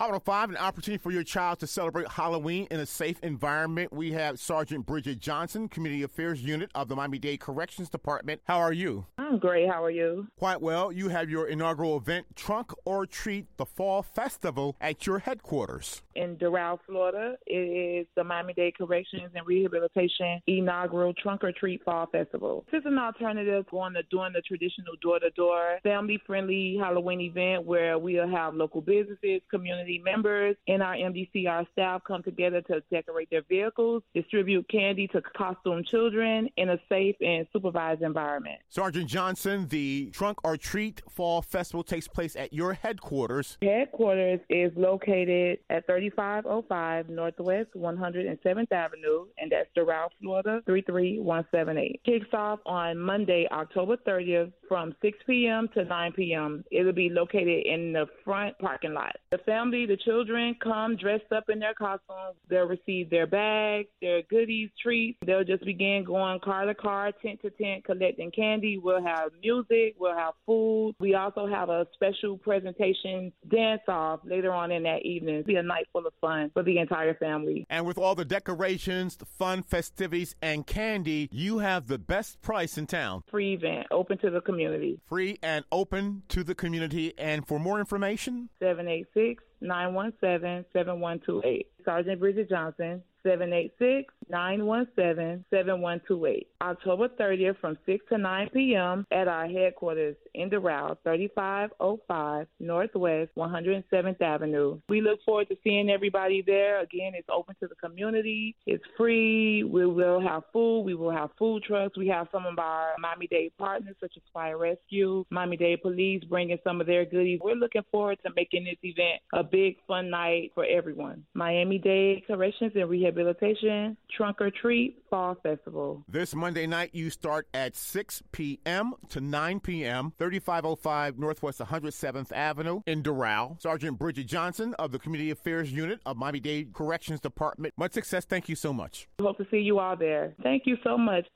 Hot 5, an opportunity for your child to celebrate Halloween in a safe environment. We have Sergeant Bridgette Johnson, Community Affairs Unit of the Miami Dade Corrections Department. How are you? I'm great. How are you? Quite well. You have your inaugural event, Trunk or Treat, the Fall Festival, at your headquarters. In Doral, Florida, it is the Miami Dade Corrections and Rehabilitation inaugural Trunk or Treat Fall Festival. This is an alternative going to doing the traditional door-to-door, family-friendly Halloween event where we'll have local businesses, community members, and our MDCR staff come together to decorate their vehicles, distribute candy to costume children in a safe and supervised environment. Sergeant Johnson, the Trunk or Treat Fall Festival takes place at your headquarters. Headquarters is located at 3505 Northwest 107th Avenue, and that's Doral, Florida 33178. Kicks off on Monday, October 30th from 6 p.m. to 9 p.m. It'll be located in the front parking lot. The family, the children come dressed up in their costumes. They'll receive their bags, their goodies, treats. They'll just begin going car to car, tent to tent, collecting candy. We'll have music. We'll have food. We also have a special presentation dance off later on in that evening. It'll be a night full of fun for the entire family. And with all the decorations, the fun festivities, and candy, you have the best price in town. Free event, open to the community. Free and open to the community. And for more information, 786 917 7128. Sergeant Bridgette Johnson, 786 917 7128. October 30th from 6 to 9 p.m. at our headquarters in Doral, 3505 Northwest 107th Avenue. We look forward to seeing everybody there. Again, it's open to the community, it's free. We will have food, we will have food trucks. We have some of our Miami Dade partners, such as Fire Rescue, Miami Dade Police, bringing some of their goodies. We're looking forward to making this event a big, fun night for everyone. Miami Dade Corrections and Rehabilitation Trunk or Treat Fall Festival. This Monday night, you start at 6 p.m. to 9 p.m., 3505 Northwest 107th Avenue in Doral. Sergeant Bridgette Johnson of the Community Affairs Unit of Miami Dade Corrections Department. Much success. Thank you so much. Hope to see you all there. Thank you so much.